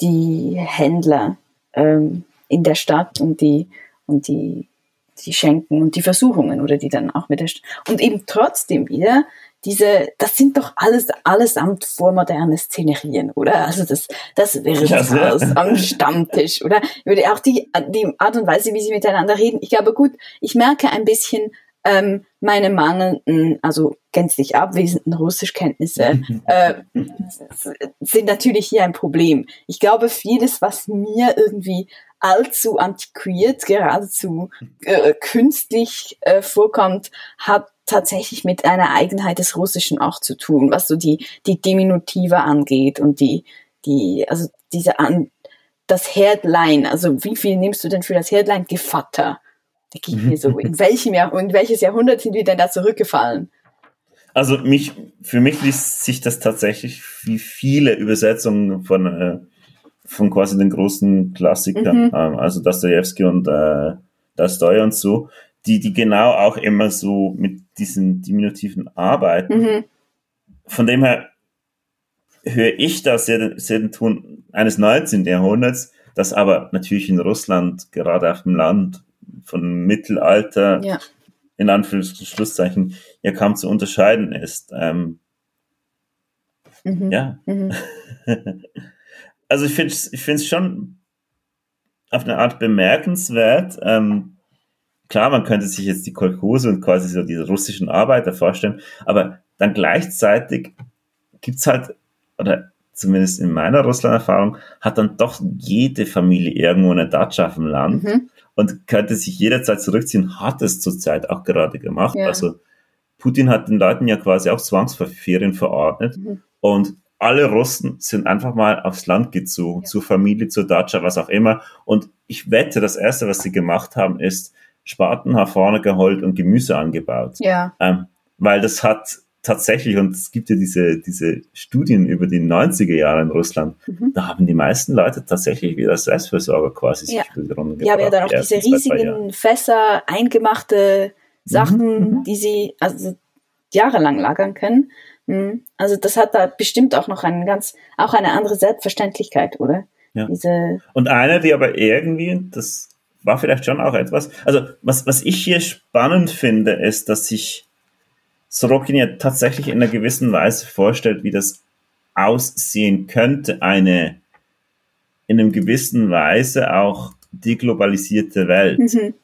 die Händler ähm, in der Stadt und die, und die, die Schenken und die Versuchungen oder die dann auch mit der St und eben trotzdem wieder diese, das sind doch alles allesamt vormoderne Szenerien, oder? Also das, das wäre Ja, das sehr. Haus am Stammtisch, oder? Würde auch die, die Art und Weise, wie sie miteinander reden. Ich glaube, gut, ich merke ein bisschen ähm, meine mangelnden, also gänzlich abwesenden Russischkenntnisse *laughs* äh, sind natürlich hier ein Problem. Ich glaube, vieles, was mir irgendwie allzu antiquiert, geradezu äh, künstlich äh, vorkommt, hat tatsächlich mit einer Eigenheit des Russischen auch zu tun, was so die, die Diminutive angeht und die, die, also diese an, das Herdlein, also wie viel nimmst du denn für das Herdlein? Gevatter. Da geht mir so, in welchem Jahr, in welches Jahrhundert sind wir denn da zurückgefallen? Also mich, für mich liest sich das tatsächlich wie viele Übersetzungen von, äh, von quasi den großen Klassikern, Mhm. ähm, also Dostoevsky und äh, Dostoy und so, die, die genau auch immer so mit diesen Diminutiven arbeiten. Mhm. Von dem her höre ich das sehr, sehr den Ton eines 19. Jahrhunderts, das aber natürlich in Russland, gerade auf dem Land von Mittelalter, Ja. in Anführungs- und Schlusszeichen, ja kaum zu unterscheiden ist. Ähm, Mhm. ja, Mhm. *laughs* also ich finde es ich find's schon auf eine Art bemerkenswert. Ähm, klar, man könnte sich jetzt die Kolchose und quasi so diese russischen Arbeiter vorstellen, aber dann gleichzeitig gibt's halt, oder zumindest in meiner Russland-Erfahrung, hat dann doch jede Familie irgendwo eine Datscha auf dem Land Mhm. und könnte sich jederzeit zurückziehen, hat es zurzeit auch gerade gemacht. Ja. Also Putin hat den Leuten ja quasi auch Zwangsferien verordnet Mhm. und alle Russen sind einfach mal aufs Land gezogen, Ja. zur Familie, zur Datscha, was auch immer. Und ich wette, das erste, was sie gemacht haben, ist Spaten vorne geholt und Gemüse angebaut. Ja. Ähm, weil das hat tatsächlich, und es gibt ja diese, diese Studien über die 90er Jahre in Russland, Mhm. da haben die meisten Leute tatsächlich wieder Selbstversorger quasi Ja. sich für die Runde Ja, aber ja gebracht, dann auch die diese riesigen Fässer, eingemachte Sachen, Mhm, mhm. die sie also jahrelang lagern können. Mhm. Also das hat da bestimmt auch noch einen ganz, auch eine andere Selbstverständlichkeit, oder? Ja. Diese, Und eine, die aber irgendwie, das war vielleicht schon auch etwas, also was, was ich hier spannend finde, ist, dass sich Sorokin ja tatsächlich in einer gewissen Weise vorstellt, wie das aussehen könnte, eine in einem gewissen Weise auch deglobalisierte Welt. mhm.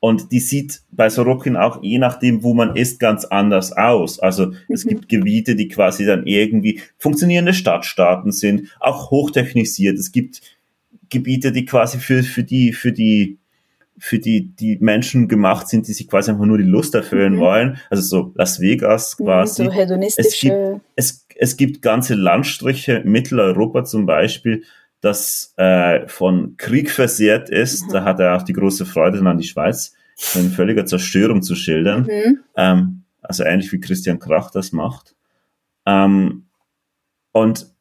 Und die sieht bei Sorokin auch je nachdem, wo man ist, ganz anders aus. Also es Mhm. gibt Gebiete, die quasi dann irgendwie funktionierende Stadtstaaten sind, auch hochtechnisiert. Es gibt Gebiete, die quasi für, für die, für die, für die, die Menschen gemacht sind, die sich quasi einfach nur die Lust erfüllen Mhm. wollen. Also so Las Vegas quasi. so hedonistische, es, es gibt ganze Landstriche, Mitteleuropa zum Beispiel, das äh, von Krieg versehrt ist. Mhm. Da hat er auch die große Freude an die Schweiz in völliger Zerstörung zu schildern. Mhm. Ähm, also ähnlich wie Christian Krach das macht. Ähm, und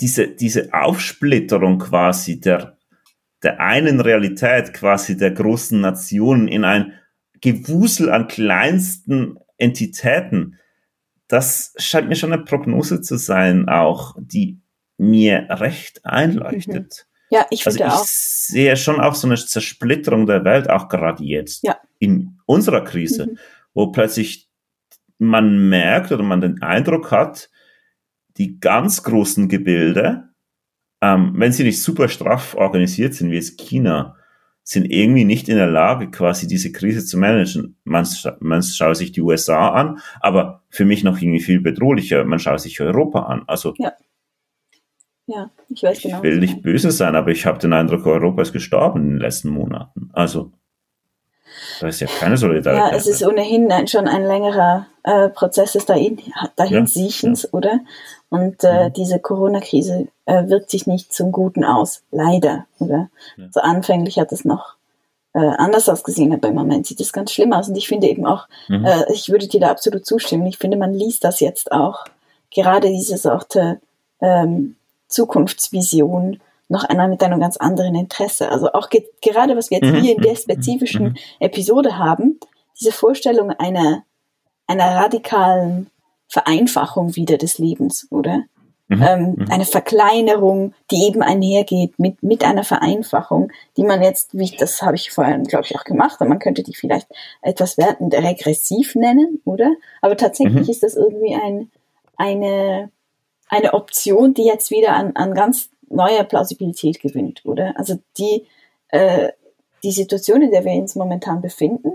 diese, diese Aufsplitterung quasi der, der einen Realität, quasi der großen Nationen in ein Gewusel an kleinsten Entitäten, das scheint mir schon eine Prognose zu sein, auch die mir recht einleuchtet. Mhm. Ja, ich finde also ich auch. sehe schon auch so eine Zersplitterung der Welt, auch gerade jetzt ja. in unserer Krise, mhm. wo plötzlich man merkt oder man den Eindruck hat, die ganz großen Gebilde, ähm, wenn sie nicht super straff organisiert sind, wie es China, sind irgendwie nicht in der Lage, quasi diese Krise zu managen. Man, man schaut sich die USA an, aber für mich noch irgendwie viel bedrohlicher, man schaut sich Europa an. Also ja. Ja, ich weiß genau. Ich will nicht böse sein, aber ich habe den Eindruck, Europa ist gestorben in den letzten Monaten. Also da ist ja keine Solidarität. Ja, es ist ohnehin ein, schon ein längerer äh, Prozess des dahin, Dahinsiechens, ja, ja. oder? Und äh, mhm. diese Corona-Krise äh, wirkt sich nicht zum Guten aus, leider, oder? Ja. So anfänglich hat es noch äh, anders ausgesehen, aber im Moment sieht es ganz schlimm aus. Und ich finde eben auch, mhm. äh, ich würde dir da absolut zustimmen. Ich finde, man liest das jetzt auch, gerade diese Sorte ähm, Zukunftsvision noch einmal mit einem ganz anderen Interesse. Also auch ge gerade was wir jetzt mhm. hier in der mhm. spezifischen mhm. Episode haben, diese Vorstellung einer, einer radikalen Vereinfachung wieder des Lebens, oder? Mhm. Ähm, eine Verkleinerung, die eben einhergeht mit, mit einer Vereinfachung, die man jetzt, wie ich, das habe ich vorhin, glaube ich, auch gemacht, und man könnte die vielleicht etwas wertend regressiv nennen, oder? Aber tatsächlich mhm. ist das irgendwie ein, eine, eine Option, die jetzt wieder an, an ganz neuer Plausibilität gewinnt, oder? Also die, äh, die Situation, in der wir uns momentan befinden,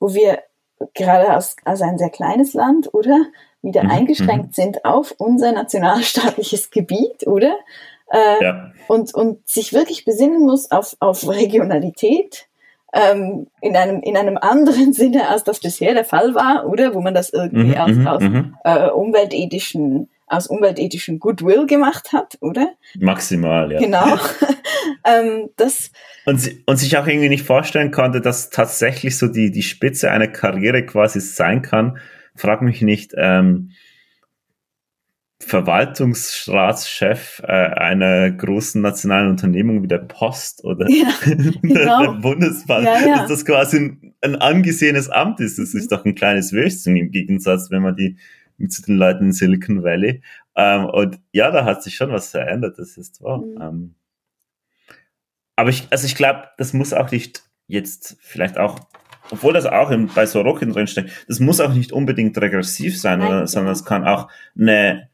wo wir gerade als, als ein sehr kleines Land, oder? Wieder mhm. eingeschränkt mhm. sind auf unser nationalstaatliches *laughs* Gebiet, oder? Äh, ja. und, und sich wirklich besinnen muss auf, auf Regionalität, ähm, in, einem, in einem anderen *laughs* Sinne, als das bisher der Fall war, oder? Wo man das irgendwie mhm, aus, mhm, aus mhm. äh, umweltethischen aus umweltethischen Goodwill gemacht hat, oder? Maximal, ja. Genau. *laughs* ähm, das und, sie, und sich auch irgendwie nicht vorstellen konnte, dass tatsächlich so die, die Spitze einer Karriere quasi sein kann. Frag mich nicht, ähm, Verwaltungsratschef äh, einer großen nationalen Unternehmung wie der Post oder ja, *laughs* genau. der, Bundesbank, ja, ja. dass das quasi ein, ein, angesehenes Amt ist. Das ist doch ein kleines Würstchen im Gegensatz, wenn man die zu den Leuten in Silicon Valley. Ähm, und ja, da hat sich schon was verändert, das ist wahr. Mhm. Ähm, aber ich, also ich glaube, das muss auch nicht jetzt vielleicht auch, obwohl das auch in, bei Sorokin drinsteckt, das muss auch nicht unbedingt regressiv sein, Nein, oder, sondern es kann auch eine,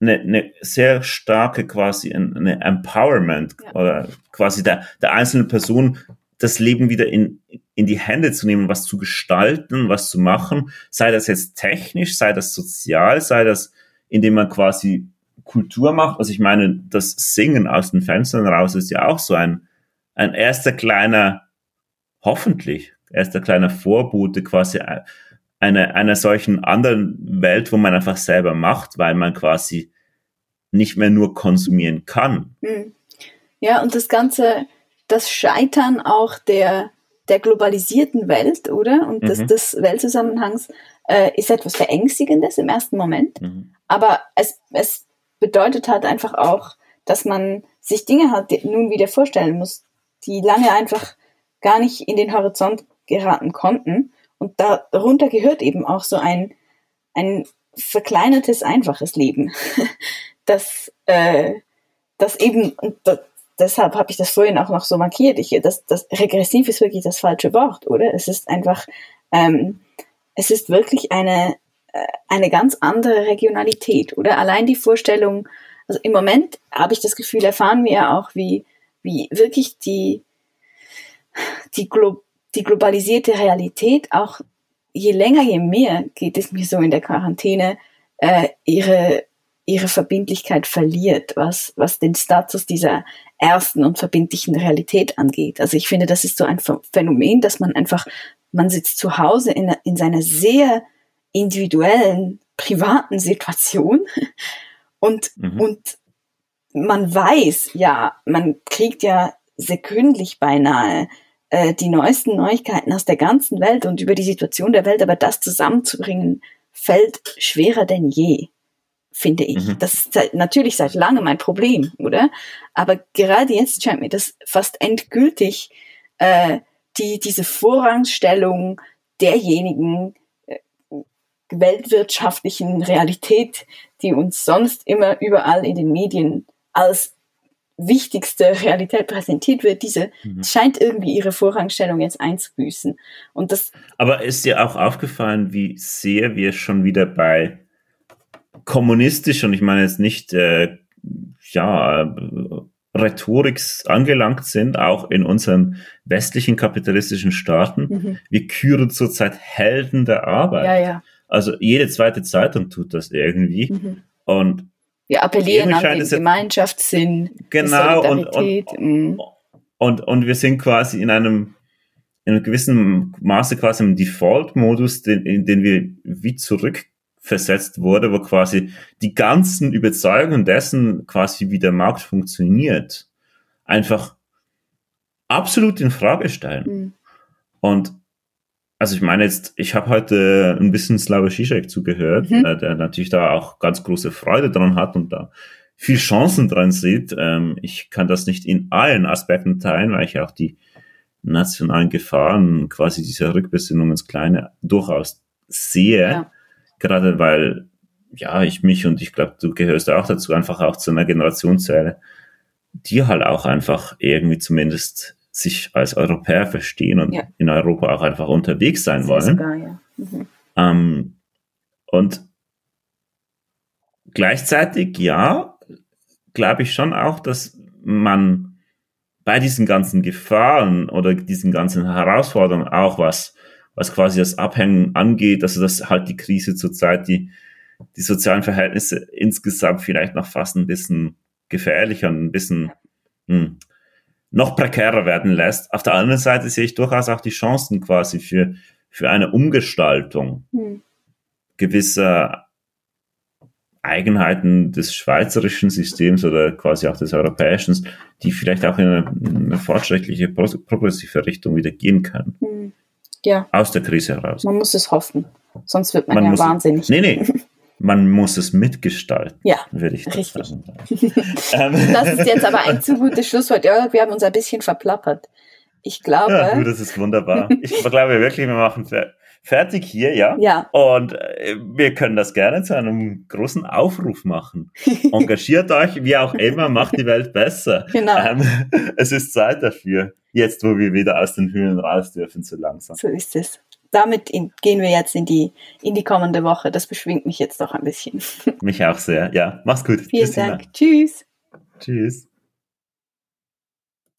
eine, eine sehr starke quasi eine Empowerment ja. oder quasi der, der einzelnen Person das Leben wieder in, in die Hände zu nehmen, was zu gestalten, was zu machen, sei das jetzt technisch, sei das sozial, sei das, indem man quasi Kultur macht. Also ich meine, das Singen aus den Fenstern raus ist ja auch so ein, ein erster kleiner, hoffentlich, erster kleiner Vorbote quasi einer, einer solchen anderen Welt, wo man einfach selber macht, weil man quasi nicht mehr nur konsumieren kann. Hm. Ja, und das Ganze das Scheitern auch der, der globalisierten Welt, oder? Und mhm. des, Weltzusammenhangs äh, ist etwas Verängstigendes im ersten Moment. Mhm. Aber es, es bedeutet halt einfach auch, dass man sich Dinge halt nun wieder vorstellen muss, die lange einfach gar nicht in den Horizont geraten konnten. Und darunter gehört eben auch so ein, ein verkleinertes, einfaches Leben, *laughs* das, äh, das eben, deshalb habe ich das vorhin auch noch so markiert. Ich, das, das regressiv ist wirklich das falsche Wort, oder? Es ist einfach, ähm, es ist wirklich eine, äh, eine ganz andere Regionalität, oder? Allein die Vorstellung, also im Moment habe ich das Gefühl, erfahren wir ja auch, wie, wie wirklich die, die, Glo die globalisierte Realität auch je länger, je mehr geht es mir so in der Quarantäne, äh, ihre, ihre Verbindlichkeit verliert, was, was den Status dieser ersten und verbindlichen Realität angeht. Also ich finde, das ist so ein Phänomen, dass man einfach, man sitzt zu Hause in, in seiner sehr individuellen, privaten Situation *laughs* und, mhm. und man weiß, ja, man kriegt ja sekündlich beinahe äh, die neuesten Neuigkeiten aus der ganzen Welt und über die Situation der Welt, aber das zusammenzubringen, fällt schwerer denn je, finde ich. Mhm. Das ist seit, natürlich seit langem ein Problem, oder? Aber gerade jetzt scheint mir das fast endgültig äh, die, diese Vorrangstellung derjenigen äh, weltwirtschaftlichen Realität, die uns sonst immer überall in den Medien als wichtigste Realität präsentiert wird, diese mhm. scheint irgendwie ihre Vorrangstellung jetzt einzubüßen. Und das. Aber ist dir auch aufgefallen, wie sehr wir schon wieder bei kommunistisch und ich meine jetzt nicht äh, ja Rhetorik angelangt sind, auch in unseren westlichen kapitalistischen Staaten. Mhm. Wir küren zurzeit Helden der Arbeit. Ja, ja. Also jede zweite Zeitung tut das irgendwie. Mhm. Und wir appellieren an den Gemeinschaftssinn, genau. Und, und, mm. und, und, wir sind quasi in einem, in einem gewissen Maße quasi im Default-Modus, den, in den wir wie zurückversetzt wurde, wo quasi die ganzen Überzeugungen dessen quasi wie der Markt funktioniert, einfach absolut in Frage stellen. Mhm. Und also ich meine jetzt, ich habe heute ein bisschen Slava Zizek zugehört, mhm. äh, der natürlich da auch ganz große Freude dran hat und da viel Chancen dran sieht. Ähm, ich kann das nicht in allen Aspekten teilen, weil ich auch die nationalen Gefahren quasi dieser Rückbesinnung ins Kleine durchaus sehe. Ja. Gerade weil, ja, ich mich und ich glaube, du gehörst auch dazu, einfach auch zu einer Generationszelle, die halt auch einfach irgendwie zumindest sich als Europäer verstehen und ja. in Europa auch einfach unterwegs sein wollen. Sogar, ja. mhm. ähm, und gleichzeitig, ja, glaube ich schon auch, dass man bei diesen ganzen Gefahren oder diesen ganzen Herausforderungen auch was, was quasi das Abhängen angeht, also dass halt die Krise zurzeit die, die sozialen Verhältnisse insgesamt vielleicht noch fast ein bisschen gefährlicher und ein bisschen hm, noch prekärer werden lässt. Auf der anderen Seite sehe ich durchaus auch die Chancen quasi für, für eine Umgestaltung hm. gewisser Eigenheiten des schweizerischen Systems oder quasi auch des europäischen, die vielleicht auch in eine, eine fortschrittliche, progressive Richtung wieder gehen können. Hm. Ja. Aus der Krise heraus. Man muss es hoffen. Sonst wird man, man ja wahnsinnig. Nee, nee. *laughs* man muss es mitgestalten. Ja, würde ich das richtig. sagen. *laughs* Ähm. das ist jetzt aber ein zu gutes Schlusswort. Ja, wir haben uns ein bisschen verplappert. Ich glaube. Ja, du, das ist wunderbar. Ich glaube wirklich, wir machen fertig hier, ja. Ja. Und äh, wir können das gerne zu einem großen Aufruf machen. Engagiert euch, wie auch immer, macht die Welt besser. *laughs* Genau. Ähm, es ist Zeit dafür. Jetzt, wo wir wieder aus den Höhlen raus dürfen, so langsam. So ist es damit in, gehen wir jetzt in die, in die kommende Woche. Das beschwingt mich jetzt doch ein bisschen. Mich auch sehr. Ja, mach's gut. Vielen Tschüss, Dank. Tschüss. Tschüss.